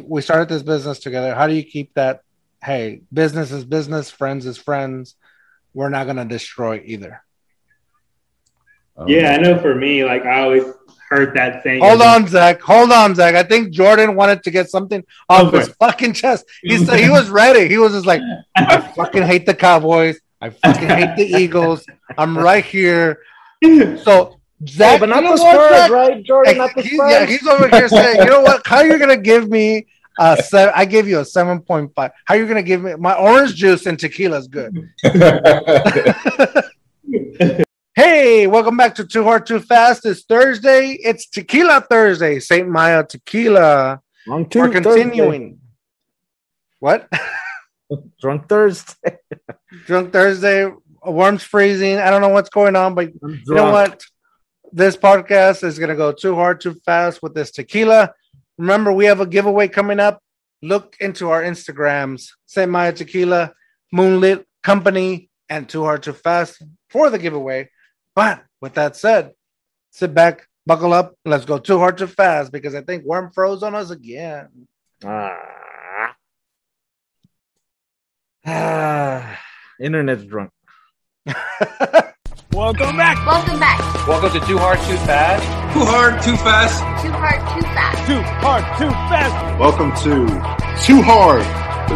we started this business together. How do you keep that? Hey, business is business, friends is friends. We're not gonna destroy either. Um, yeah, I know. For me, like I always heard that saying. Hold on, Zach. Hold on, Zach. I think Jordan wanted to get something off Okay. his fucking chest. He said he was ready. He was just like, I fucking hate the Cowboys. I fucking hate the Eagles. I'm right here. So Zach, Hey, but not the what, Spurs, right, Jordan? Not the He- Spurs. yeah, he's over here saying, you know what? How are you gonna give me a seven? I gave you a seven point five. How are you gonna give me my orange juice and tequila is good. Hey, welcome back to Too Hard Too Fast. It's Thursday. It's Tequila Thursday. Saint Maya Tequila. Wrong We're Tuesday. continuing. What? Drunk Thursday. Drunk Thursday. Worms freezing. I don't know what's going on, but you know what? This podcast is gonna go too hard, too fast with this tequila. Remember, we have a giveaway coming up. Look into our Instagrams, Saint Maya Tequila, Moonlit Company, and Too Hard, Too Fast for the giveaway. But with that said, sit back, buckle up, let's go too hard, too fast because I think Worm froze on us again. Ah. Ah. Internet's drunk. Welcome back. Welcome back. Welcome to Too Hard, Too Fast. Too hard, too fast. Too hard, too fast. Too hard, too fast. Welcome to Too Hard,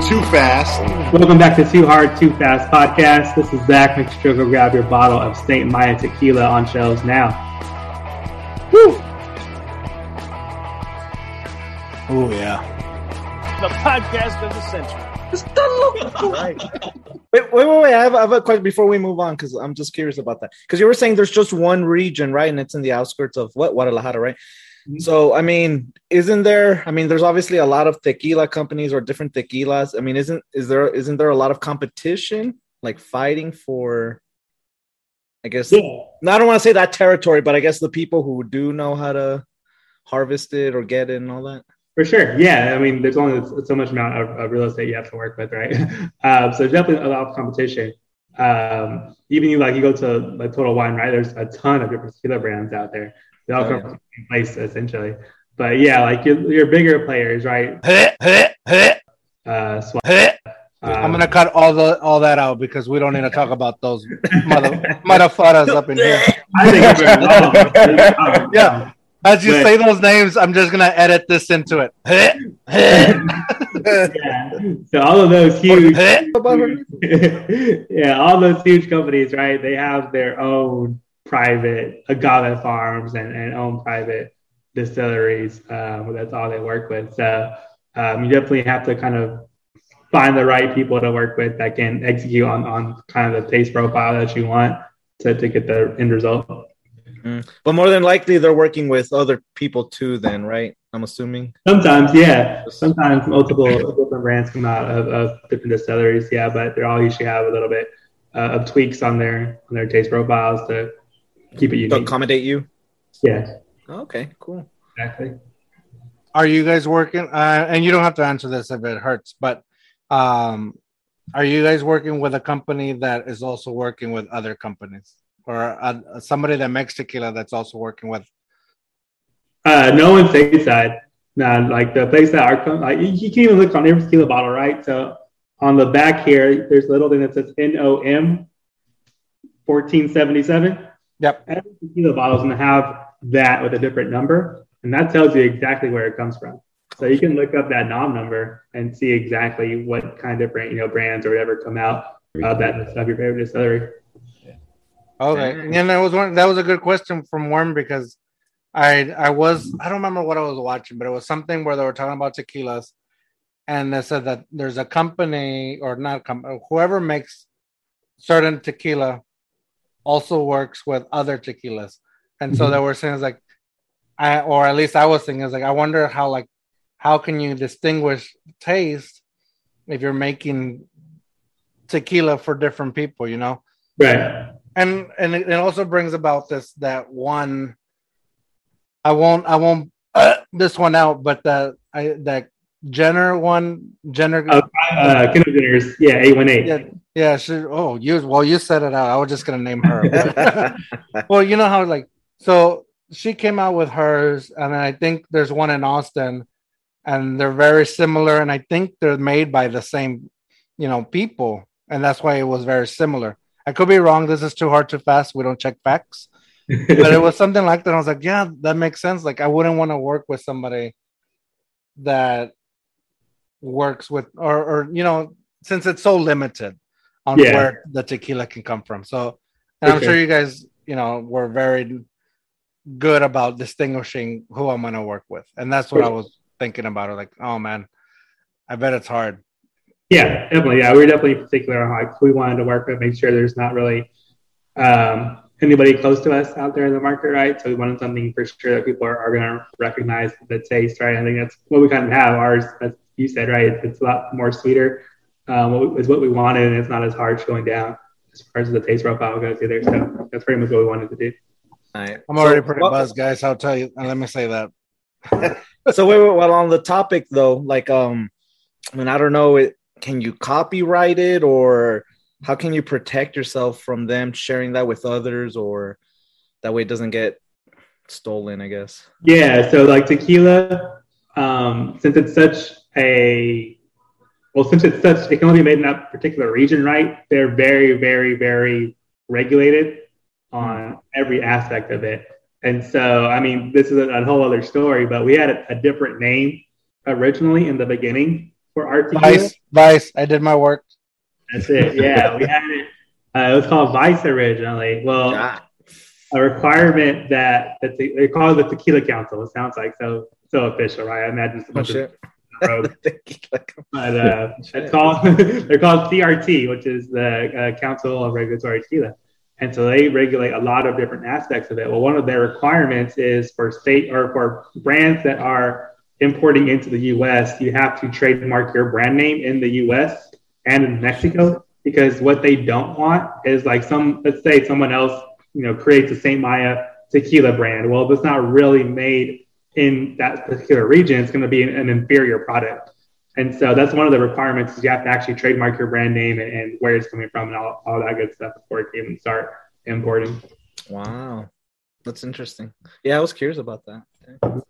Too Fast. Welcome back to Too Hard, Too Fast podcast. This is Zach. Make sure to go grab your bottle of Saint Maya tequila on shelves now. Woo! Oh yeah. The podcast of the century. Right. Wait, wait, wait, wait. I have, I have a question before we move on because I'm just curious about that. Because you were saying there's just one region, right? And it's in the outskirts of what Guadalajara, right? Mhm. So, I mean, isn't there? I mean, there's obviously a lot of tequila companies or different tequilas. I mean, isn't is there isn't there a lot of competition, like fighting for? I guess Yeah. no, I don't want to say that territory, but I guess the people who do know how to harvest it or get it and all that. For sure. Yeah. I mean, there's only so much amount of, of real estate you have to work with, right? um, so definitely a lot of competition. Um, even you like you go to like Total Wine, right? There's a ton of different tequila brands out there. They all Oh, come yeah. from the same place essentially. But yeah, like your, your bigger players, right? Uh, Swan, I'm um, gonna cut all the all that out because we don't need to talk about those mother motherfuckers up in here. I think I'm very wrong. Yeah. As you But- say those names, I'm just gonna edit this into it. Yeah. So all of those huge, yeah, all those huge companies, right? They have their own private agave farms and, and own private distilleries. Um, that's all they work with. So um, you definitely have to kind of find the right people to work with that can execute on, on kind of the taste profile that you want to, to get the end result. But more than likely, they're working with other people too. Then, right? I'm assuming. Sometimes, yeah. Sometimes multiple different brands come out of, of different distilleries, yeah, but they all usually have a little bit uh, of tweaks on their on their taste profiles to keep it you. To accommodate you. Yeah, Okay, cool. exactly. Are you guys working? Uh, and you don't have to answer this if it hurts, but um, are you guys working with a company that is also working with other companies, or uh, somebody that makes tequila that's also working with? Uh, no one stateside. Nah, like the place that our com- like you, can even look on every tequila bottle, right? So on the back here, there's a little thing that says NOM 1477. Yep. Every tequila bottle is going to have that with a different number, and that tells you exactly where it comes from. So you can look up that nom number and see exactly what kind of different you know brands or whatever come out of that of your favorite distillery. Okay, Dang. and that was one. That was a good question from Worm because I I was I don't remember what I was watching, but it was something where they were talking about tequilas, and they said that there's a company or not company whoever makes certain tequila also works with other tequilas, and so Mhm. they were saying like I or at least I was thinking it's like I wonder how like how can you distinguish taste if you're making tequila for different people, you know? Right. And and it, also brings about this that one i won't i won't uh, this one out but that i that jenner one jenner Oh, Uh, Kendall Jenner's, yeah, eight one eight. yeah yeah she, oh you well you said it out i was just gonna name her well you know how like so she came out with hers and i think there's one in austin and they're very similar. And I think they're made by the same, you know, people, and that's why it was very similar. I could be wrong. This is too hard, too fast. We don't check facts, but it was something like that. I was like, yeah, that makes sense. Like, I wouldn't want to work with somebody that works with, or, or you know, since it's so limited on Yeah. where the tequila can come from. So, and I'm sure you guys, you know, were very good about distinguishing who I'm gonna work with, and that's what I was thinking about. Like, oh man, I bet it's hard. Yeah, definitely. Yeah, we we're definitely particular on like who we wanted to work with, make sure there's not really um, anybody close to us out there in the market, right? So we wanted something for sure that people are, are going to recognize the taste, right? I think that's what we kind of have. Ours, as you said, right? It's, it's a lot more sweeter. Um, what we- is what we wanted, and it's not as harsh going down as far as the taste profile goes either. So that's pretty much what we wanted to do. Alright. I'm already So pretty what- buzzed, guys. I'll tell you. Let me say that. so wait, wait, well on the topic though like um i mean i don't know it can you copyright it or how can you protect yourself from them sharing that with others or that way it doesn't get stolen i guess Yeah, so like tequila, um, since it's such a well, since it's such, it can only be made in that particular region, right? They're very, very, very regulated on every aspect of it. And so, I mean, this is a, a whole other story, but we had a, a different name originally in the beginning for our. Vice, Vice. I did my work. That's it. Yeah, we had it. Uh, it was called Vice originally. Well, Ah, a requirement that that they, they call it the Tequila Council. It sounds like so so official, right? I imagine it's a oh, bunch of shit. rogue, but uh, it's called they're called CRT, which is the uh, Council of Regulatory Tequila, and so they regulate a lot of different aspects of it. Well, one of their requirements is for state or for brands that are importing into the U.S., you have to trademark your brand name in the U.S. and in Mexico because what they don't want is like some let's say someone else you know creates a Saint Maya tequila brand. Well, if it's not really made in that particular region, it's going to be an, an inferior product. And so that's one of the requirements is you have to actually trademark your brand name and, and where it's coming from and all, all that good stuff before you can even start importing. wow that's interesting yeah i was curious about that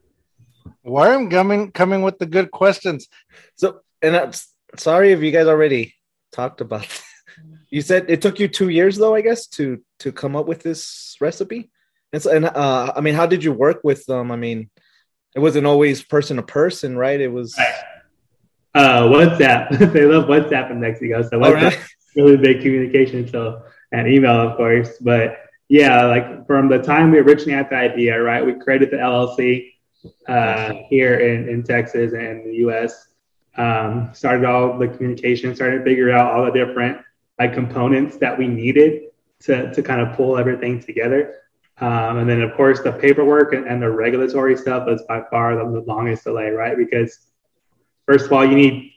Why am coming coming with the good questions? so and I'm sorry if you guys already talked about that. you said it took you two years though i guess to to come up with this recipe and so and uh i mean how did you work with them i mean it wasn't always person to person right it was Uh, WhatsApp, they love WhatsApp in Mexico. So Oh, WhatsApp really? really big communication so and email of course but yeah like from the time we originally had the idea right we created the llc uh, here in, in texas and the us um, started all the communication started figuring out all the different like components that we needed to, to kind of pull everything together um, and then of course the paperwork and, and the regulatory stuff was by far the, the longest delay right because first of all you need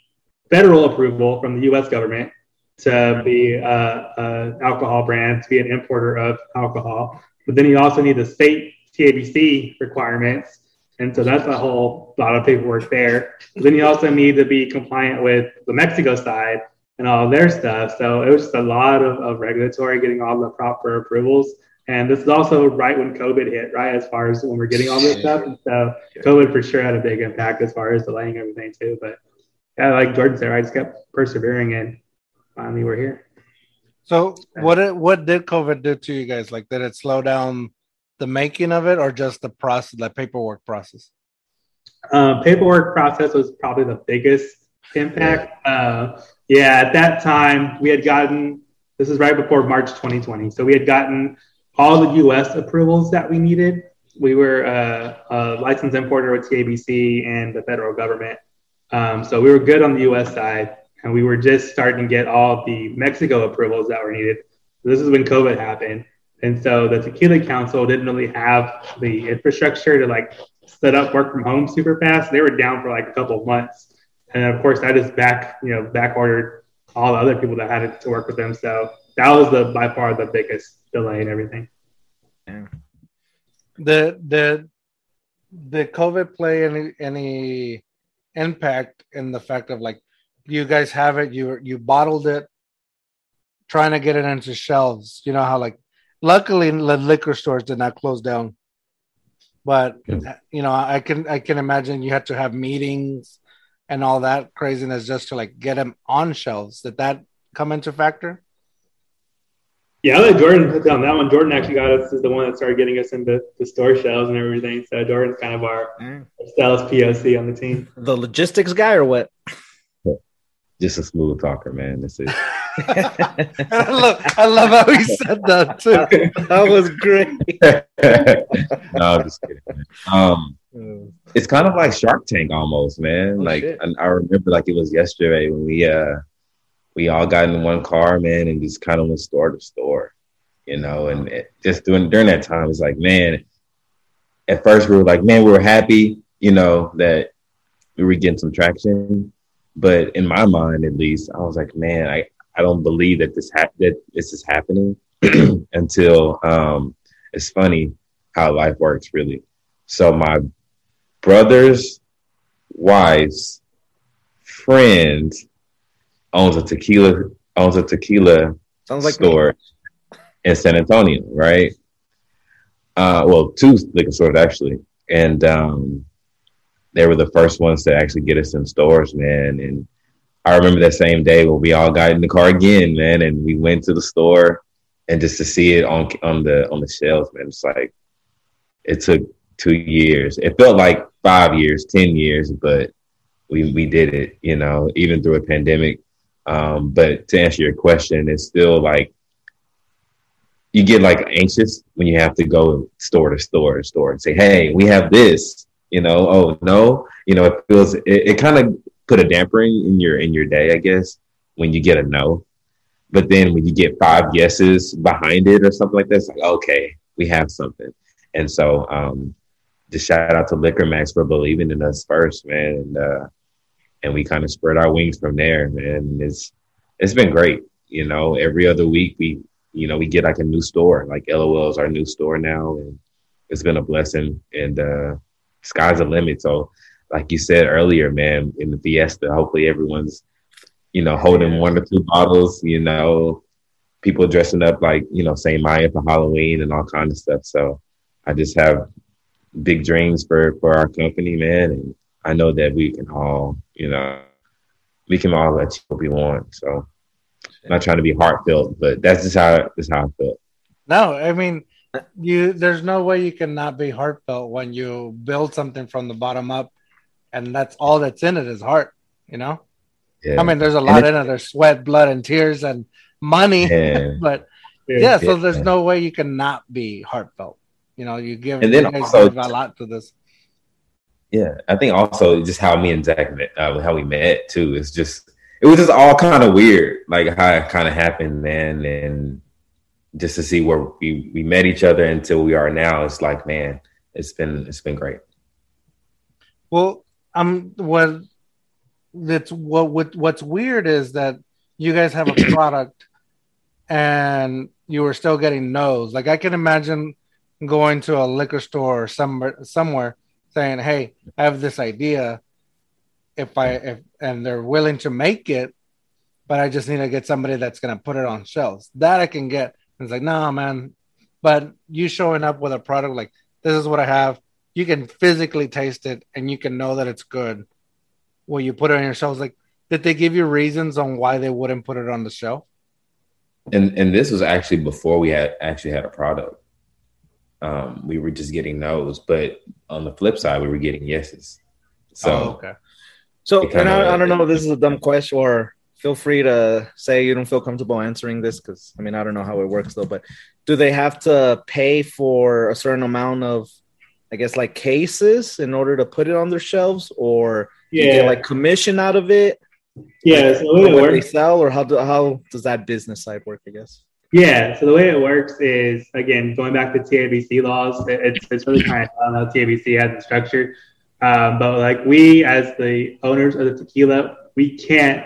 federal approval from the us government to be a, a alcohol brand, to be an importer of alcohol. But then you also need the state TABC requirements. And so that's a whole lot of paperwork there. But then you also need to be compliant with the Mexico side and all their stuff. So it was just a lot of, of regulatory, getting all the proper approvals. And this is also right when COVID hit, right? As far as when we're getting all this stuff. And so COVID for sure had a big impact as far as delaying everything too. But yeah, like Jordan said, I just kept persevering and finally we're here. So what what did COVID do to you guys? Like did it slow down the making of it or just the process, the paperwork process? Um, paperwork process was probably the biggest impact. Uh, yeah, at that time we had gotten this is right before March 2020, so we had gotten all the U.S. approvals that we needed. We were uh, a licensed importer with TABC and the federal government, um, so we were good on the U.S. side, and we were just starting to get all the Mexico approvals that were needed. This is when COVID happened, and so the Tequila Council didn't really have the infrastructure to like set up work from home super fast. They were down for like a couple of months. And of course, I just back, you know, back ordered all the other people that had to work with them. So that was the by far the biggest delay and everything. The the did COVID play any any impact in the fact of like you guys have it, you you bottled it, trying to get it into shelves. You know how like luckily the liquor stores did not close down. but you know, I can I can imagine you had to have meetings and all that craziness just to like get them on shelves. Did that come into factor? Yeah, I'll let Jordan put down that one. Jordan actually got us is the one that started getting us into the store shelves and everything. So Jordan's kind of our Mm. sales POC on the team. The logistics guy or what? Just a smooth talker, man. That's it. I love, I love how he said that too. that was great. no, I'm just kidding. Man. Um, it's kind of like Shark Tank almost, man. Oh, like shit. and I remember like it was yesterday when we uh we all got in one car, man, and just kind of went store to store, you know, and it, just during during that time, it's like, man. At first, we were like, man, we were happy, you know, that we were getting some traction, but in my mind, at least, I was like, man, I I don't believe that this ha- that this is happening until um it's funny how life works really. So my brother's wife's friend owns a tequila owns a tequila Sounds like me. store in San Antonio, right? Uh, well, two liquor stores actually, and um, they were the first ones to actually get us in stores, man. And I remember that same day when we all got in the car again, man, and we went to the store, and just to see it on on the on the shelves, man, it's like it took two years. It felt like five years, ten years, but we we did it, you know, even through a pandemic. Um, but to answer your question, it's still like you get like anxious when you have to go store to store to store and say, "Hey, we have this," you know. Oh no, you know, it feels it, it kind of put a dampering in your in your day, I guess, when you get a no. But then when you get five yeses behind it or something like that, it's like, okay, we have something. And so, um, just shout out to Liquor Max for believing in us first, man. And uh, and we kind of spread our wings from there, man. It's it's been great. You know, every other week we you know we get like a new store. Like LOL is our new store now, and it's been a blessing. And uh, sky's the limit. So, like you said earlier, man, in the Fiesta, hopefully everyone's you know holding one or two bottles. You know, people dressing up like you know Saint Maya for Halloween and all kind of stuff. So, I just have big dreams for for our company, man, and I know that we can all, you know, we can all achieve what we want. So, I'm not trying to be heartfelt, but that's just how that's how I felt. No, I mean, you. There's no way you can not be heartfelt when you build something from the bottom up, and that's all that's in it is heart. You know, Yeah, I mean, there's a lot in it. There's sweat, blood, and tears, and money. yeah. but yeah, so there's no way you can not be heartfelt. You know, you give, And then you also- give a lot to this. Yeah, I think also just how me and Zach met, uh, how we met too. It's just it was just all kind of weird, like how it kind of happened, man. And just to see where we we met each other until we are now, it's like, man, it's been it's been great. Well, um, what that's what, what what's weird is that you guys have a product and you were still getting no's. Like I can imagine going to a liquor store or somewhere somewhere saying, "Hey, I have this idea. If I if and they're willing to make it, but I just need to get somebody that's gonna put it on shelves. That I can get." And it's like, "No, man." But you showing up with a product like this is what I have you can physically taste it and you can know that it's good when you put it on your shelves. Like, did they give you reasons on why they wouldn't put it on the shelf? And and this was actually before we had actually had a product. Um, we were just getting no's, but on the flip side, we were getting yeses. So oh, okay. So, It kinda- and I, I don't know. This is a dumb question, or feel free to say you don't feel comfortable answering this because I mean I don't know how it works though. But do they have to pay for a certain amount of, I guess, like cases in order to put it on their shelves, or you Yeah, get like commission out of it? yeah. So the way it what they works, sell, or how do, how does that business side work? I guess. yeah. So the way it works is again going back to TABC laws. it- It's it's really kind of I don't know how TABC has it structured, um, but like we as the owners of the tequila, we can't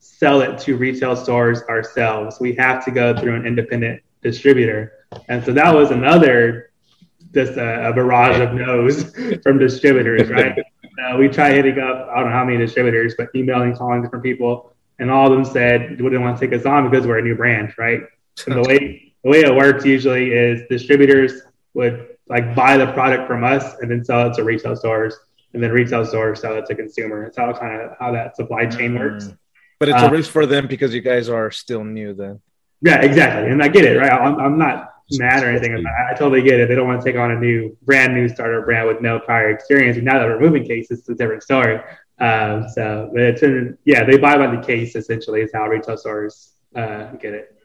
sell it to retail stores ourselves. We have to go through an independent distributor, and so that was another just a, a barrage of no's from distributors, right? uh, we tried hitting up I don't know how many distributors, but emailing, calling different people, and all of them said they wouldn't want to take us on because we're a new brand, right? And the way the way it works usually is distributors would like buy the product from us and then sell it to retail stores, and then retail stores sell it to consumer. It's how kind of how that supply chain works. Mm. But it's Uh, a risk for them because you guys are still new then. Yeah, exactly. And I get it, right? I'm, I'm not mad or anything. I, I totally get it. They don't want to take on a new, brand new starter brand with no prior experience. And now that we're moving cases, it's a different story. Um, so but it's in, yeah, they buy by the case essentially is how retail stores uh, get it.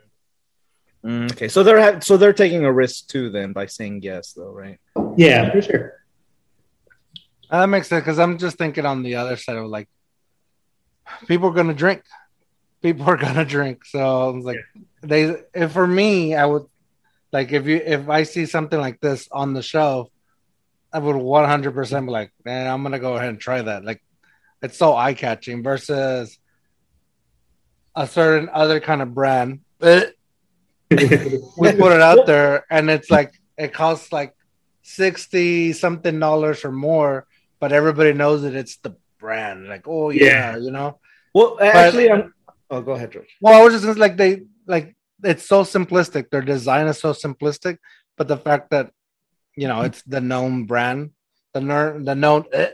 Mm, okay, so they're ha- so they're taking a risk too then by saying yes though, right? Yeah, for sure. Uh, That makes sense because I'm just thinking on the other side of like, people are gonna drink, people are gonna drink. So I was like, they. If for me, I would like if you if I see something like this on the shelf, I would 100 percent be like, man, I'm gonna go ahead and try that. Like, it's so eye catching versus a certain other kind of brand. We put it out there and it's like it costs like 60 something dollars or more but everybody knows that it's the brand like oh yeah, Yeah. you know Well, actually, I'm. Oh, go ahead, George. well i was just like they like it's so simplistic. Their design is so simplistic but the fact that you know it's the known brand the ner- the known eh,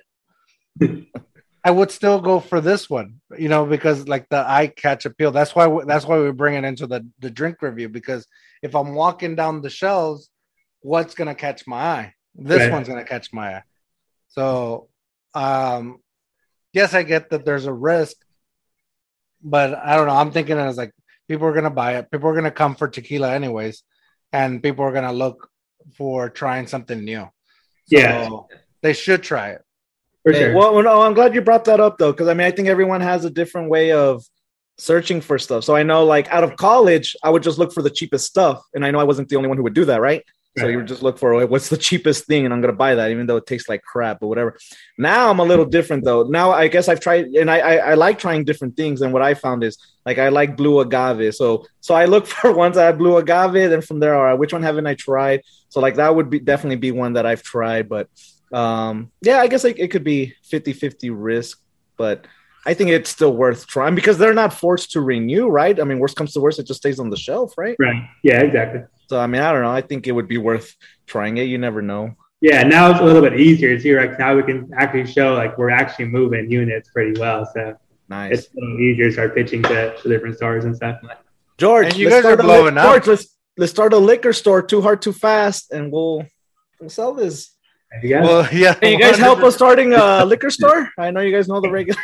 i would still go for this one you know because like the eye catch appeal. That's why we, that's why we bring it into the the drink review because if i'm walking down the shelves what's gonna catch my eye? This Right. one's gonna catch my eye. So um yes i get that there's a risk but i don't know. I'm thinking it as like people are gonna buy it people are gonna come for tequila anyways and people are gonna look for trying something new Yeah. They should try it For sure. Well, no, I'm glad you brought that up though, because I mean, I think everyone has a different way of searching for stuff. So I know, like, out of college, I would just look for the cheapest stuff, and I know I wasn't the only one who would do that, right? So you just look for what's the cheapest thing, and I'm gonna buy that, even though it tastes like crap or whatever. Now I'm a little different though. Now I guess I've tried, and I I, I like trying different things. And what I found is like I like blue agave. So so I look for ones that have blue agave. Then from there, all right, which one haven't I tried? So like that would be definitely be one that I've tried, but um yeah i guess like it could be 50 50 risk but i think it's still worth trying because they're not forced to renew right i mean worst comes to worst it just stays on the shelf right right. Yeah, exactly. So i mean i don't know i think it would be worth trying it you never know Yeah, now it's a little bit easier too. Like now we can actually show like we're actually moving units pretty well. So nice it's a little easier to start pitching to, to different stores and stuff. george And you guys are start a blowing up. george let's let's start a liquor store too hard too fast and we'll we'll sell this There you go. well yeah can you guys help us starting a liquor store i know you guys know the regular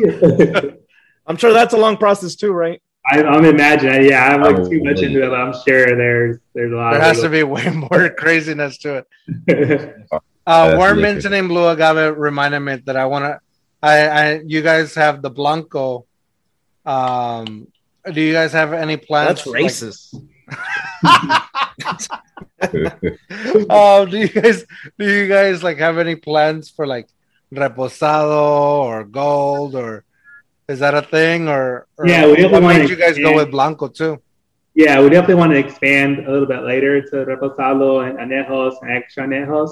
i'm sure that's a long process too right I, I'm imagining. Yeah, I'm like too much into it. But I'm sure there's there's a lot. there of has to be way more craziness to it be. Uh, That's Warren mentioning blue agave reminded me that I want to. I, I, you guys have the blanco. Um, do you guys have any plans? that's racist Oh, do you guys do you guys like have any plans for like reposado or gold or is that a thing or, or Yeah, we definitely made you guys go with blanco too? yeah, we definitely want to expand a little bit later to reposado and anejos and extra anejos.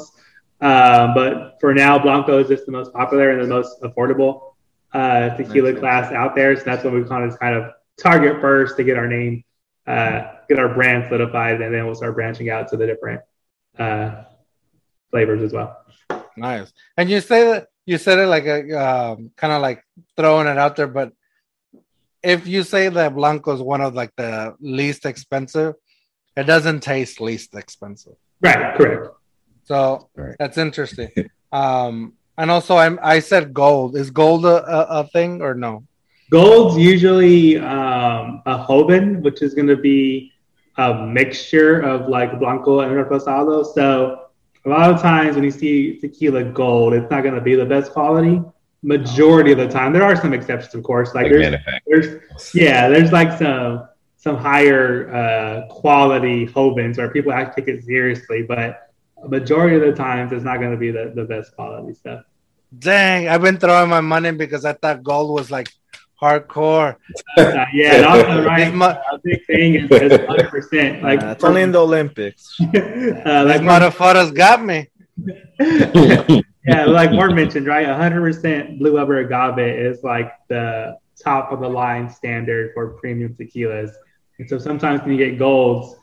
Um, but for now, blanco is just the most popular and the most affordable uh, tequila Nice. class out there. So that's what we kind of kind of target first to get our name, uh, get our brand solidified, and then we'll start branching out to the different uh, flavors as well. Nice. And you say that you said it like a um, kind of like throwing it out there, but if you say that blanco is one of like the least expensive, it doesn't taste least expensive. Right, correct. So Right. that's interesting. um, and also, I'm I said gold. Is gold a, a, a thing or no? Gold's usually um, a Joven, which is going to be a mixture of like Blanco and Reposado. So a lot of times when you see tequila gold, it's not going to be the best quality. Majority of the time, there are some exceptions, of course. Like like there's, there's yeah, there's like some some higher uh, quality Jovens where people actually take it seriously, but a majority of the times it's not going to be the, the best quality stuff. Dang, I've been throwing my money because I thought gold was like hardcore. Uh, yeah, and also right, These, mu- a big thing is, is 100%. Like, Uh, it's only in the olympics uh, like, Mark, motherfuckers got me. yeah, like Mark mentioned, right? 100% blue Weber agave is like the top of the line standard for premium tequilas. And so sometimes when you get golds,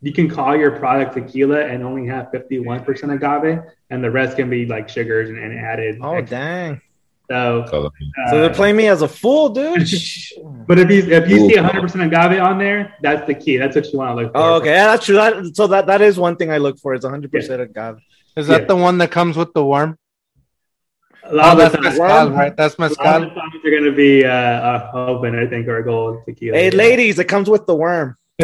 you can call your product tequila and only have 51% agave, and the rest can be like sugars and, and added. Oh dang! So, So, uh, So they're playing me as a fool, dude. but if you if you Ooh. see 100% agave on there, that's the key. That's what you want to look for. oh, okay, yeah, that's true. That, so that that is one thing I look for. Is 100 percent agave. Is that Yeah. the one that comes with the worm? A lot Oh, of that's the times- mezcal, right? That's a lot of mezcal. the times they're going to be uh, a Joven, I think, or a gold tequila. Hey, ladies, it comes with the worm.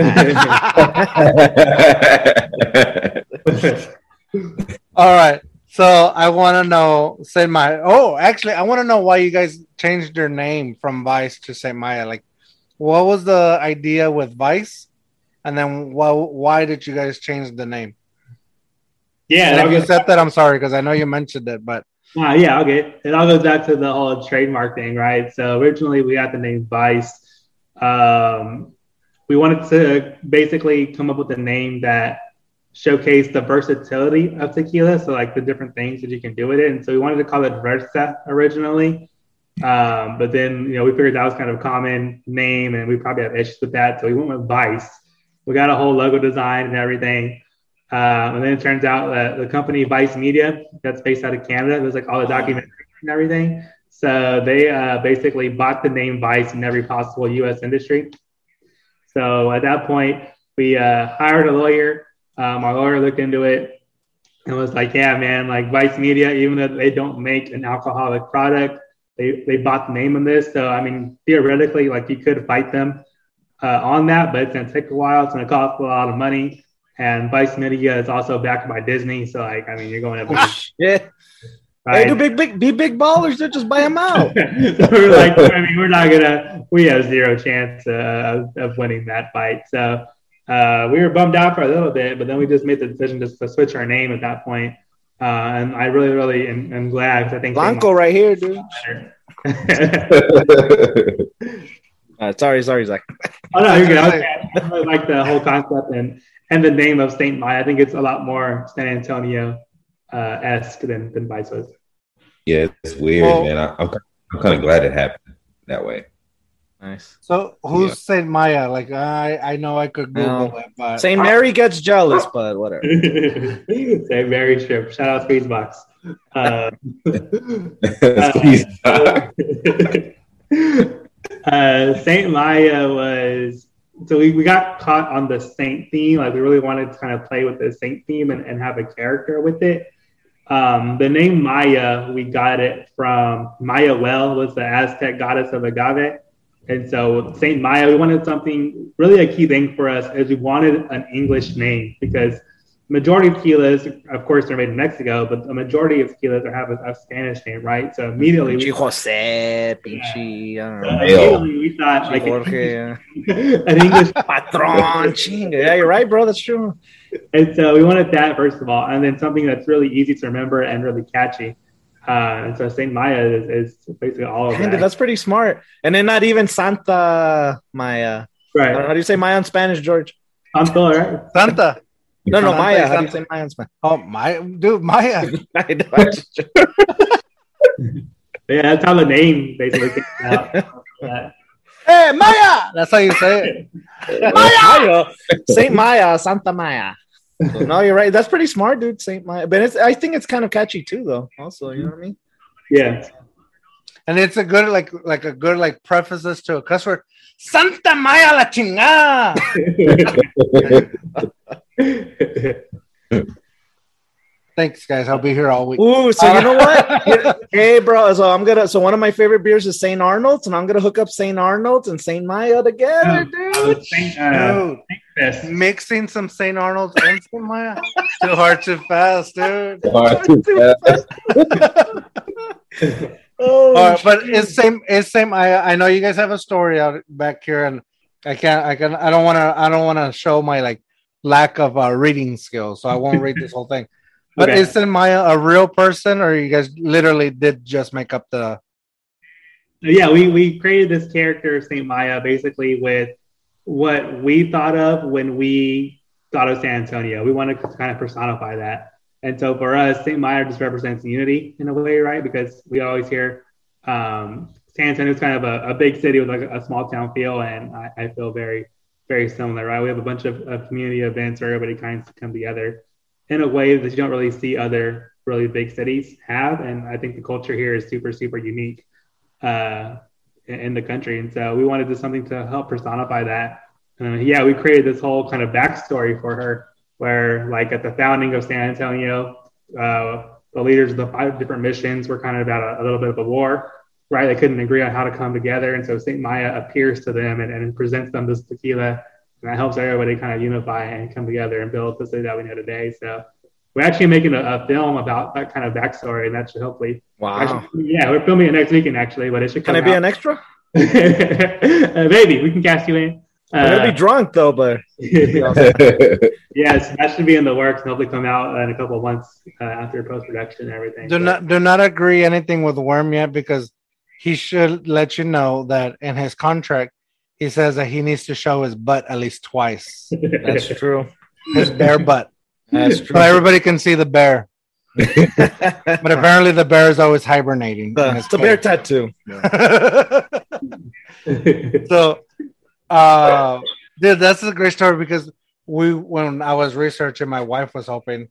All right. So I want to know Saint Maya. Oh, actually, I want to know why you guys changed your name from Vice to Saint Maya. Like, what was the idea with Vice? And then why, why did you guys change the name? yeah, And if you said that, I'm sorry because I know you mentioned it, but Ah, yeah, okay. It all goes back to the whole trademark thing, right? So originally we had the name Vice. Um, we wanted to basically come up with a name that showcased the versatility of tequila, so like the different things that you can do with it. And so we wanted to call it Versa originally. Um, but then you know we figured that was kind of a common name, and we probably have issues with that, so we went with Vice. We got a whole logo design and everything. Um, and then it turns out that the company Vice Media, that's based out of Canada, there's like all the documentaries and everything. So they uh, basically bought the name Vice in every possible U.S. industry. So at that point, we uh, hired a lawyer. Um, our lawyer looked into it and was like, "Yeah, man, like Vice Media, even though they don't make an alcoholic product, they they bought the name of this. So I mean, theoretically, like you could fight them uh, on that, but it's gonna take a while. It's gonna cost a lot of money." And Vice Media is also backed by Disney, so like, I mean, you're going up, Yeah. right? Hey, do big, big, be big ballers. Just buy them out. so we're like, I mean, we're not gonna, we have zero chance uh, of, of winning that fight. So uh, we were bummed out for a little bit, but then we just made the decision just to switch our name at that point. Uh, and I really, really am, am glad 'cause I think Blanco right here, dude. Uh, sorry, sorry, Zach. oh no, you're good. I, I really like the whole concept and and the name of Saint Maya. I think it's a lot more San Antonio uh, esque than than Vice was. yeah, it's weird, Well- man. I, I'm, I'm kind of glad it happened that way. Nice. so who's Yeah. Saint Maya? Like, I I know I could Google No. it, but Saint Mary gets jealous, but whatever. Say very trip. Shout out Squeezebox. Uh, Excuse uh, Saint Maya was so we, we got caught on the saint theme. Like we really wanted to kind of play with the saint theme and, and have a character with it. Um, the name Maya, we got it from Mayahuel was the Aztec goddess of agave. And so Saint Maya, we wanted something really a key thing for us is we wanted an English name because majority of tequilas, of course, they're made in Mexico, but the majority of tequilas are have a, a Spanish name, right? So immediately we, Jose, pinche, I don't know. immediately we thought like Jorge, yeah. an English Patron, chinga. Yeah, you're right, bro. That's true. and so we wanted that first of all, and then something that's really easy to remember and really catchy. Uh, and so Saint Maya is, is basically all of Kinda, that. that's pretty smart. And then not even Santa Maya. right. How do you say Maya in Spanish, George? I'm still all right. Santa. No, no, Santa, Maya. How do you Santa. say Maya in Spanish? Oh my dude, Maya. I I just- Yeah, that's how the name basically came out. Uh, hey, Maya. That's how you say it. Maya. Saint Maya, Santa Maya. So, no, you're right. That's pretty smart, dude. Saint Maya, but it's, I think it's kind of catchy too, though. Also, you know what I mean? yeah. And it's a good like like a good like prefaces to a cuss word. Santa Maya la chingada. Thanks, guys. I'll be here all week. Ooh, so you know what? hey, bro. So I'm gonna. So one of my favorite beers is Saint Arnold's, and I'm gonna hook up Saint Arnold's and Saint Maya together, dude. Saint, uh, Dude, mixing some St. Arnold's and St. Maya. Too hard, too fast, dude. Too Hard to tell. Oh, All right, but it's same. It's same. I I know you guys have a story out back here, and I can't. I can. I don't want to. I don't want to show my like lack of uh, reading skills, so I won't read this whole thing. But Okay. is Saint Maya a real person, or you guys literally did just make up the? yeah, we, we created this character, Saint Maya, basically with what we thought of when we thought of San Antonio. We wanted to kind of personify that. And so for us, Saint Maya just represents unity in a way, right? Because we always hear um, San Antonio is kind of a, a big city with like a, a small town feel, and I, I feel very very similar, right? We have a bunch of, of community events where everybody kind of come together in a way that you don't really see other really big cities have. And I think the culture here is super, super unique uh, in the country. And so we wanted to do something to help personify that. Uh, yeah, we created this whole kind of backstory for her where, like, at the founding of San Antonio, uh, the leaders of the five different missions were kind of at a, a little bit of a war, right? They couldn't agree on how to come together. And so St. Maya appears to them and, and presents them this tequila. And that helps everybody kind of unify and come together and build the city that we know today. So we're actually making a, a film about that kind of backstory, and that should hopefully. Wow. Actually, yeah, we're filming it next weekend, actually, but it should Can I be out. an extra? uh, maybe we can cast you in. I'm gonna Uh, be drunk though, but yes, that should be in the works and hopefully come out in a couple of months uh, after post production and everything. Do So- not do not agree anything with Worm yet because he should let you know that in his contract he says that he needs to show his butt at least twice. that's true. His bare butt. That's So true. everybody can see the bear. But apparently the bear is always hibernating. in The- it's a bear cave. tattoo. so uh dude that's a great story because we when i was researching my wife was helping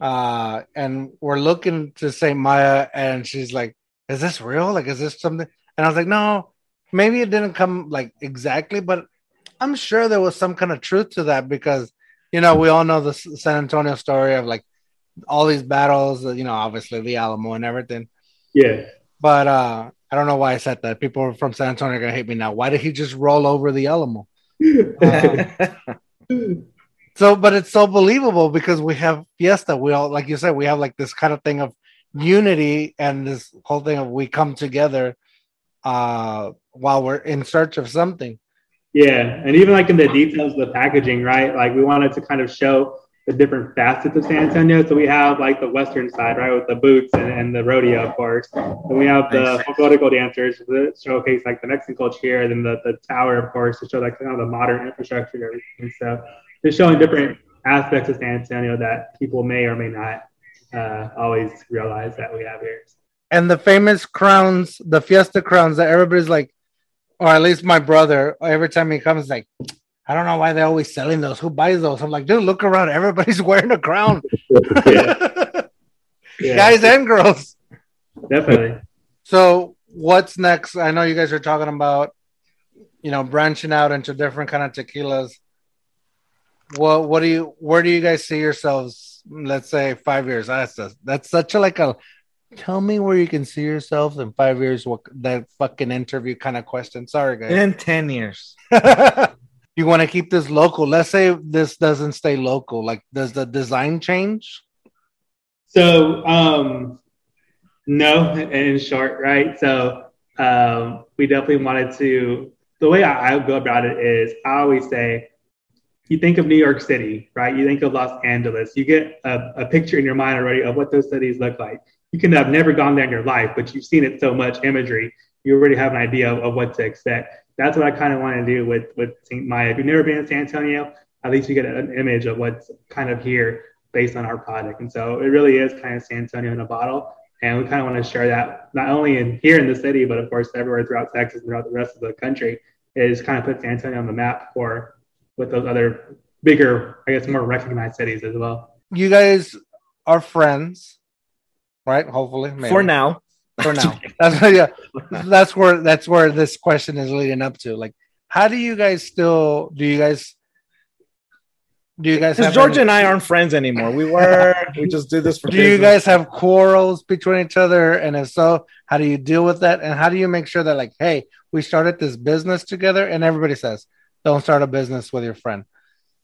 uh and we're looking to saint maya and she's like is this real like is this something and i was like no maybe it didn't come like exactly but i'm sure there was some kind of truth to that because you know we all know the san antonio story of like all these battles you know obviously the alamo and everything yeah. but uh I don't know why I said that. People from San Antonio are gonna hate me now. Why did he just roll over the Alamo? Um, so, but it's so believable because we have Fiesta. We all, like you said, we have like this kind of thing of unity and this whole thing of we come together uh while we're in search of something. Yeah, and even like in the details of the packaging, right? Like we wanted to kind of show the different facets of San Antonio. So we have like the western side, right, with the boots and, and the rodeo, of course. And we have the folklorical dancers that showcase like the Mexican culture here, and then the, the tower, of course, to show like kind of the modern infrastructure and everything. So just showing different aspects of San Antonio that people may or may not uh, always realize that we have here. And the famous crowns, the Fiesta crowns that everybody's like, or at least my brother, every time he comes, like, I don't know why they're always selling those. Who buys those? I'm like, dude, look around. Everybody's wearing a crown. Yeah, Guys and girls. definitely. So what's next? I know you guys are talking about, you know, branching out into different kind of tequilas. What what do you where do you guys see yourselves? Let's say five years. That's a, that's such a like a tell me where you can see yourself in five years. What that fucking interview kind of question. Sorry guys. In 10 years. you want to keep this local. Let's say this doesn't stay local. Like does the design change? So, um, no, in short, right? So, um, we definitely wanted to. The way I, I go about it is, I always say, you think of New York City, right? You think of Los Angeles. You get a, a picture in your mind already of what those cities look like. You can have never gone there in your life, but you've seen it so much imagery, you already have an idea of, of what to expect. That's what I kind of want to do with with St. Maya. If you've never been in San Antonio, at least you get an image of what's kind of here based on our product. And so it really is kind of San Antonio in a bottle. And we kind of want to share that not only in here in the city, but of course everywhere throughout Texas and throughout the rest of the country is kind of put San Antonio on the map for with those other bigger, I guess, more recognized cities as well. You guys are friends, right? Hopefully, maybe. For now. for now. That's yeah. That's where that's where this question is leading up to. Like, how do you guys still? Do you guys? Do you guys? Because George any- and I aren't friends anymore. We were. we just do this for Do you guys have quarrels between each other? And if so, how do you deal with that? And how do you make sure that, like, hey, we started this business together? And everybody says, don't start a business with your friend.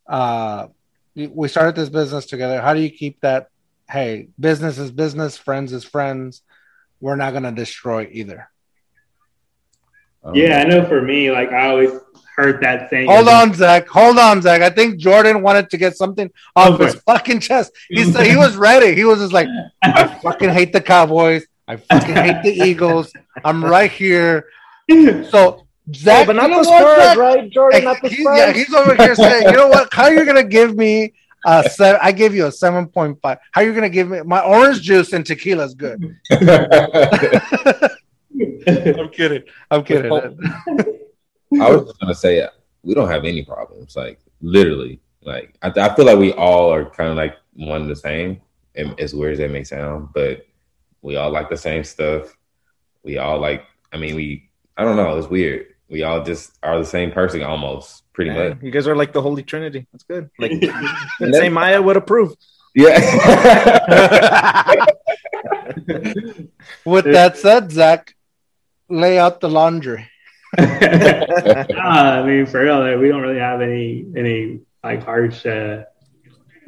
Uh, we started this business together. How do you keep that? Hey, business is business, friends is friends. We're not gonna destroy either. Yeah, I know for me, like I always heard that saying. Hold on, Zach. Hold on, Zach. I think Jordan wanted to get something off Go his fucking chest. He said he was ready. He was just like, I fucking hate the Cowboys. I fucking hate the Eagles. I'm right here. So Hey, Zach, but not the what, Spurs, right, Jordan? Not the Spurs. yeah, he's over here saying, you know what? How you gonna give me a seven? I give you a seven point five. How are you gonna give me my orange juice and tequila is good? I'm kidding. I'm kidding. I was just gonna say, uh, we don't have any problems. Like literally, like I, I feel like we all are kind of like one and the same. And as weird as that may sound, but we all like the same stuff. We all like. I mean, we. I don't know. It's weird. We all just are the same person almost, pretty Yeah, much. you guys are like the Holy Trinity. That's good. Like Saint Maya would approve. Yeah. With that said, Zach, lay out the laundry. Ah, I mean, for real, like, we don't really have any any like harsh uh,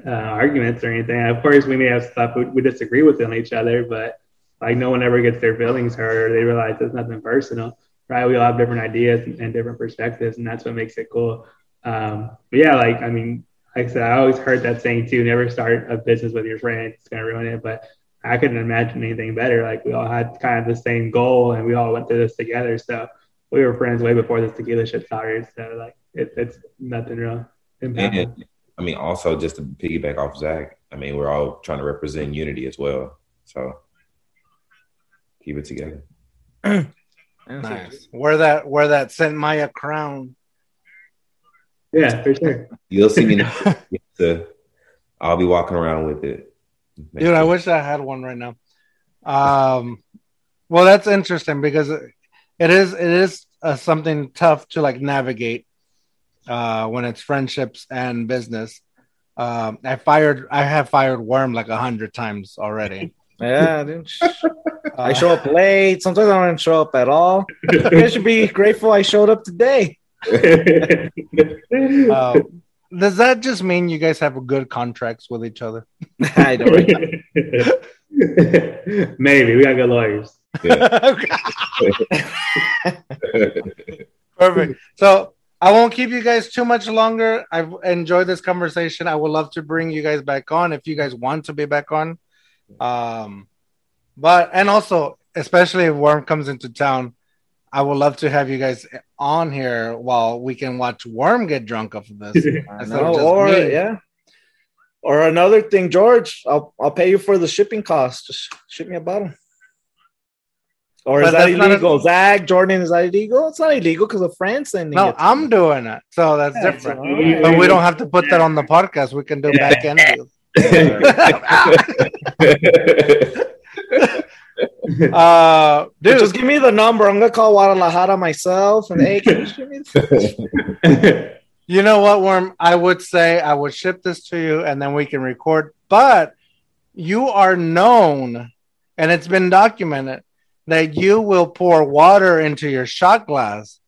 uh, arguments or anything. Of course, we may have stuff we, we disagree with on each other, but like no one ever gets their feelings hurt or they realize it's nothing personal, right? We all have different ideas and, and different perspectives, and that's what makes it cool. Um, but yeah, like I mean, like I said, I always heard that saying too: never start a business with your friend; it's gonna ruin it. But I couldn't imagine anything better. Like we all had kind of the same goal, and we all went through this together. So we were friends way before this tequila shit started. So like it, it's nothing real. impactful. And I mean, also just to piggyback off Zach, I mean, we're all trying to represent unity as well. So keep it together. Nice. Wear that wear that Saint Maya crown. Yeah, for sure. You'll see me. next I'll be walking around with it. next Dude, I wish I had one right now. Um, well, that's interesting because it it is it is uh, something tough to like navigate uh, when it's friendships and business. Um, I fired I have fired Worm like a hundred times already. Yeah, dude. I Uh, show up late. Sometimes I don't show up at all. You guys should be grateful I showed up today. uh, does that just mean you guys have good contracts with each other? I know. Right? Maybe we got good lawyers. Perfect. So I won't keep you guys too much longer. I've enjoyed this conversation. I would love to bring you guys back on if you guys want to be back on. Um, but and also, especially if Worm comes into town, I would love to have you guys on here while we can watch Worm get drunk off of this. I Instead of just or me. yeah. Or another thing, George, I'll I'll pay you for the shipping cost. Just ship me a bottle. Or is that that's not a- illegal? Zach, Jordan, is that illegal? It's not illegal because of France sending No, it. to I'm doing it, so that's Yeah, different. so. But we don't have to put that on the podcast. We can do back end deals. uh, Dude, just give me the number. I'm gonna call Guadalajara myself and hey, can you me? You know what, Worm? I would say I would ship this to you and then we can record. But you are known, and it's been documented, that you will pour water into your shot glass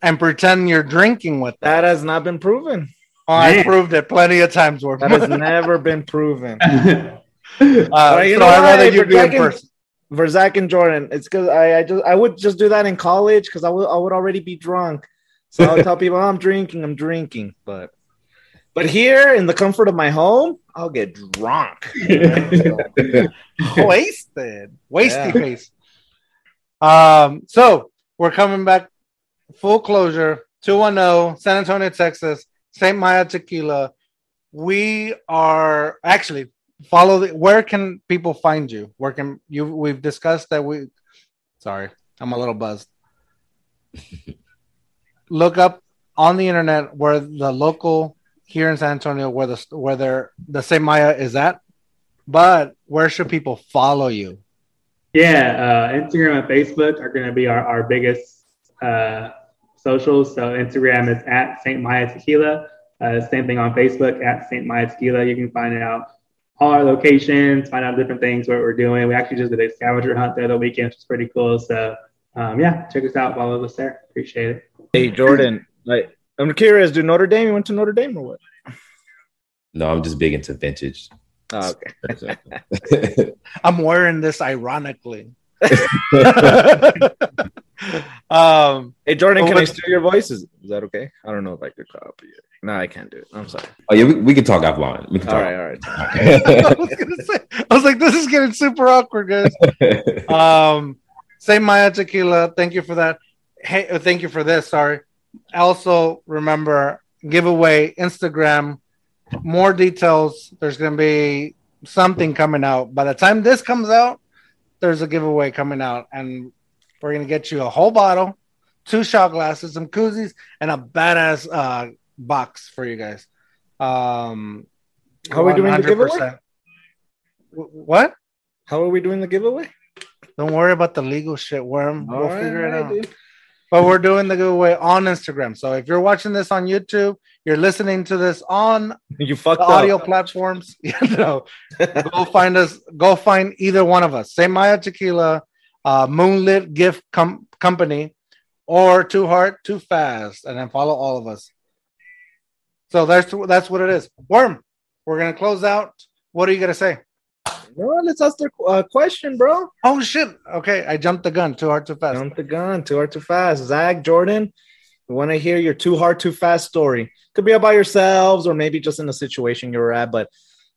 and pretend you're drinking with that. That has not been proven. Oh, I Man. proved it plenty of times, Worm. That has never been proven. uh, Alright, you so know I'd rather If you we're be in person. For Zach and Jordan, it's because I, I just I would just do that in college because I would I would already be drunk. So I would tell people I'm drinking, I'm drinking. But but here in the comfort of my home, I'll get drunk. wasted, wasty Yeah. face. Um, so we're coming back full closure 210 San Antonio, Texas, St. Maya Tequila. We are actually follow the where can people find you? Where can you we've discussed that we sorry, I'm a little buzzed. Look up on the internet where the local here in San Antonio where the where they're, the St. Maya is at. But where should people follow you? Yeah, uh, Instagram and Facebook are going to be our, our biggest uh, socials. So Instagram is at St. Maya Tequila. Uh, same thing on Facebook at St. Maya Tequila. You can find out all our locations, find out different things what we're doing. We actually just did a scavenger hunt there the other weekend, which is pretty cool. So um, yeah, check us out. Follow us there. Appreciate it. Hey Jordan, like I'm curious, do Notre Dame? You went to Notre Dame or what? no, I'm just big into vintage. Oh, okay. I'm wearing this ironically. um, Hey Jordan, Oh, can I but- steal your voice? Is, is that okay? I don't know if I could copy it. No, I can't do it. I'm sorry. oh yeah, we, we can talk offline. We can talk. right, all right. I was gonna say, I was like, this is getting super awkward, guys. Um, Saint Maya Tequila, thank you for that. Hey, uh, thank you for this. Sorry. Also, remember giveaway Instagram. More details. There's gonna be something coming out. By the time this comes out, there's a giveaway coming out, and we're gonna get you a whole bottle two shot glasses, some koozies, and a badass uh, box for you guys. Um, How are we doing the giveaway? 100%. Wh- What? How are we doing the giveaway? Don't worry about the legal shit, worm. All we'll right, figure it all out. dude. But we're doing the giveaway on Instagram. So if you're watching this on YouTube, you're listening to this on You fucked audio platforms. You know, go find us. Go find either one of us. Saint Maya Tequila, uh, Moonlit Gift Com- Company, or Too Hard Too Fast, and then follow all of us. So that's that's what it is. Worm, we're gonna close out. What are you gonna say? No, let's ask their uh, question, bro. Oh shit! Okay, I jumped the gun. Too hard, too fast. Jump the gun. Too hard, too fast. Zach, Jordan, we want to hear your too hard, too fast story. Could be about yourselves or maybe just in the situation you were at. But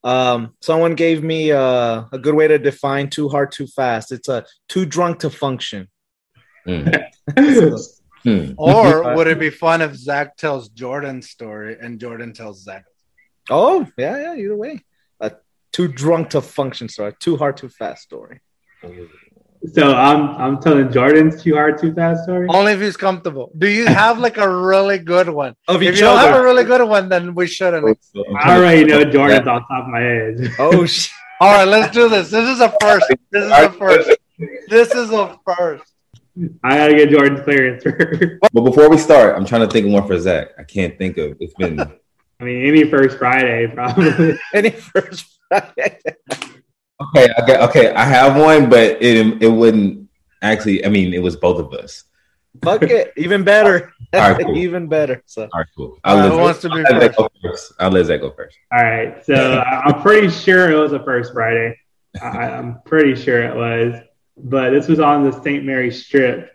um, someone gave me uh, a good way to define too hard, too fast. It's a too drunk to function. Hmm. Hmm. Or would it be fun if Zach tells Jordan's story and Jordan tells Zach? Oh, yeah, yeah. Either way, a too drunk to function story. Too hard, too fast story. So I'm I'm telling Jordan's too hard, too fast story. Only if he's comfortable. Do you have like a really good one? Of If each you don't have a really good one, then we shouldn't. I already know Jordan's on top of my head. Oh shit. All right, let's do this. This is a first. This is a first. This is a first. I gotta get Jordan's clearance first. But before we start, I'm trying to think of one for Zach. I can't think of. It's been. I mean, any first Friday probably. Any first Friday. Okay, I got, okay, I have one, but it it wouldn't actually. I mean, it was both of us. Fuck it. Even better. All right, cool. Even better. So All right, cool. I'll, right, let, who wants to be I'll let first? Go first. I'll let Zach go first. All right, so I- I'm pretty sure it was a first Friday. I, I'm pretty sure it was, but this was on the St. Mary Strip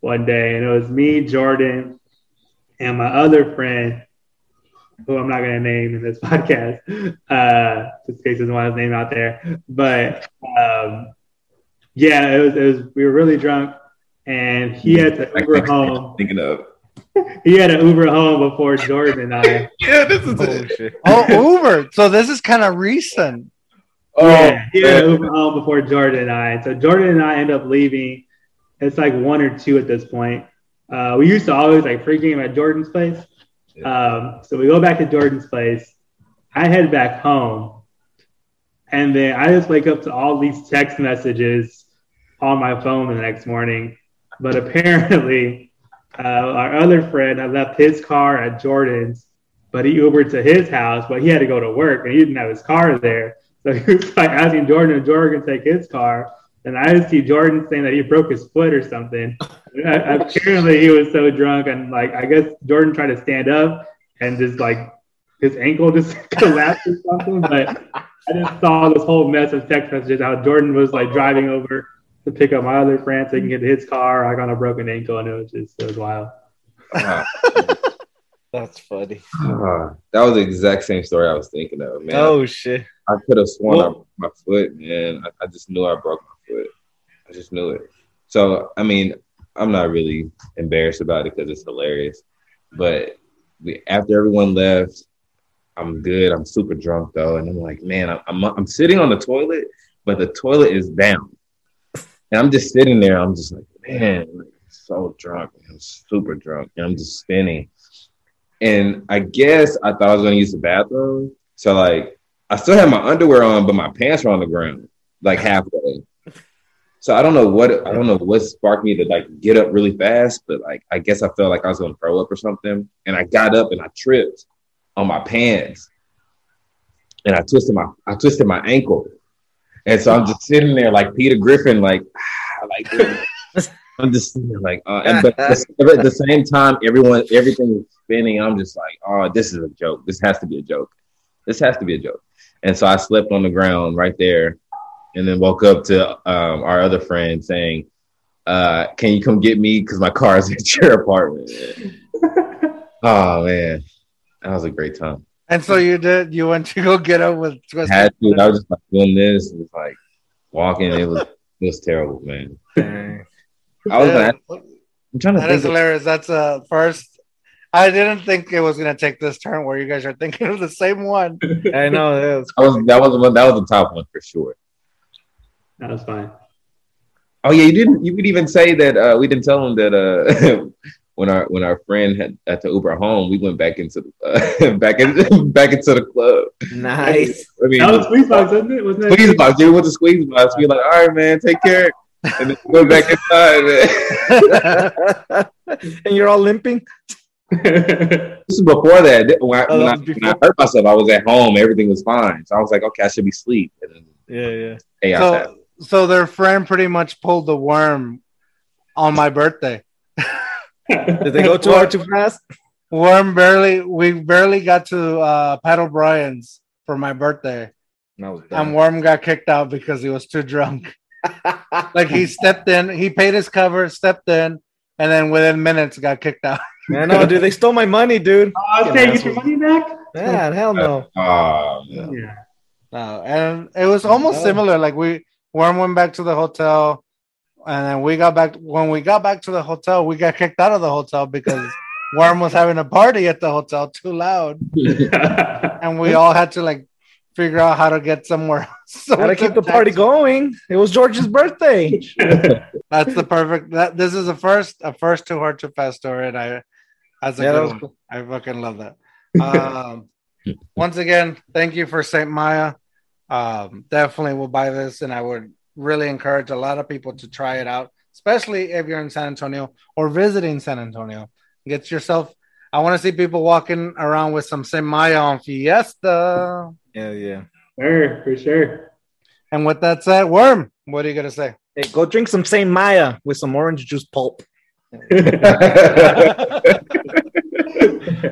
one day, and it was me, Jordan, and my other friend, who I'm not going to name in this podcast, uh, just in case doesn't want his name out there. But um, yeah, it was, it was. We were really drunk, and he had to Like, Uber I'm home. Thinking of. He had to Uber home before Jordan and I. Yeah, this is oh, it. shit. Oh, Uber. So this is kind of recent. Oh, yeah, he had to man. Uber home before Jordan and I. So Jordan and I end up leaving. It's like one or two at this point. Uh, we used to always like pregame at Jordan's place. Um, so we go back to Jordan's place. I head back home, and then I just wake up to all these text messages on my phone the next morning. But apparently, uh, our other friend had left his car at Jordan's, but he Ubered to his house, but he had to go to work and he didn't have his car there. So he was like asking Jordan if Jordan can take his car. And I just see Jordan saying that he broke his foot or something. Apparently, he was so drunk, and like I guess Jordan tried to stand up and just like his ankle just collapsed or something. But I just saw this whole mess of text messages how Jordan was like driving over to pick up my other friend so he can get to his car. I got a broken ankle, and it was just it was wild. That's funny. that was the exact same story I was thinking of, man. Oh shit. I could have sworn I broke my foot, man. I, I just knew I broke my foot. I just knew it. So, I mean, I'm not really embarrassed about it because it's hilarious. But we, after everyone left, I'm good. I'm super drunk though, and I'm like, man, I'm I'm, I'm sitting on the toilet, but the toilet is down, and I'm just sitting there. I'm just like, man, so drunk. I'm super drunk, and I'm just spinning. And I guess I thought I was going to use the bathroom, so like I still had my underwear on, but my pants were on the ground, like halfway. So I don't know what I don't know what sparked me to like get up really fast, but like I guess I felt like I was gonna throw up or something. And I got up and I tripped on my pants. And I twisted my I twisted my ankle. And so I'm just sitting there like Peter Griffin, like like. I'm just like uh, and but at the same time, everyone everything is spinning. I'm just like, oh, this is a joke. This has to be a joke. This has to be a joke. And so I slept on the ground right there and then woke up to um, our other friend saying, uh, "Can you come get me? Because my car is at your apartment." oh man, that was a great time. And so you did. You went to go get up with I Twisted. had to. I was just like doing this, and just like walking. It was it was terrible, man. Dang. I was. Yeah, Like, I'm trying to that is think. Of, hilarious. That's a first. I didn't think it was gonna take this turn where you guys are thinking of the same one. I know. That was that was that was the one. That was the top one for sure. That was fine. Oh yeah, you didn't. You could even say that uh, we didn't tell him that uh, when our when our friend had, had to Uber home, we went back into the, uh, back in, back into the club. Nice. I mean, That was Squeeze Box, wasn't it? Wasn't that squeeze box. Dude, went to squeeze box. We were like, all right, man, take care. And then we went back inside. Man. and you're all limping. This is before that. When I, Oh, when, that I, was when. I hurt myself, I was at home. Everything was fine. So I was like, okay, I should be asleep. And then Yeah, yeah. chaos happened. So, so their friend pretty much pulled the worm on my birthday. Did they go too hard too fast? Worm barely, we barely got to uh, Pat O'Brien's for my birthday, No. and Worm got kicked out because he was too drunk. Like he stepped in, he paid his cover, stepped in, and then within minutes got kicked out. I know, dude. They stole my money, dude. Oh, okay, get your money back? Man, hell no. Oh, man. Yeah. No, and it was almost Oh. similar. Like we Worm went back to the hotel, and then we got back. When we got back to the hotel, we got kicked out of the hotel because Worm was having a party at the hotel too loud, and we all had to like figure out how to get somewhere. So Gotta keep the party going. It was George's birthday. That's the perfect. That this is a first, a first too hard too fast story, and I that's a Yeah, good was cool. I fucking love that. Um, once again, thank you for Saint Maya. Um, definitely will buy this, and I would really encourage a lot of people to try it out, especially if you're in San Antonio or visiting San Antonio. Get yourself. I want to see people walking around with some Saint Maya on Fiesta. Yeah, yeah. sure, for sure. And with that said, Worm, what are you gonna say? Hey, go drink some Saint Maya with some orange juice pulp.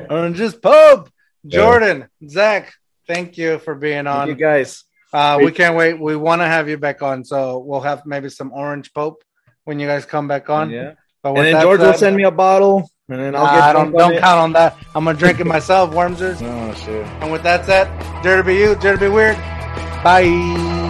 Oranges pulp. Jordan, Zach, thank you for being Thank you on. guys. Uh, we can't wait. We want to have you back on, so we'll have maybe some Orange Pope when you guys come back on. Yeah. But And then George will send me a bottle, and then I'll Nah, get I don't don't count on that. I'm gonna drink it myself, Wormsers. Oh shit. And with that said, dare to be you, dare to be weird. Bye.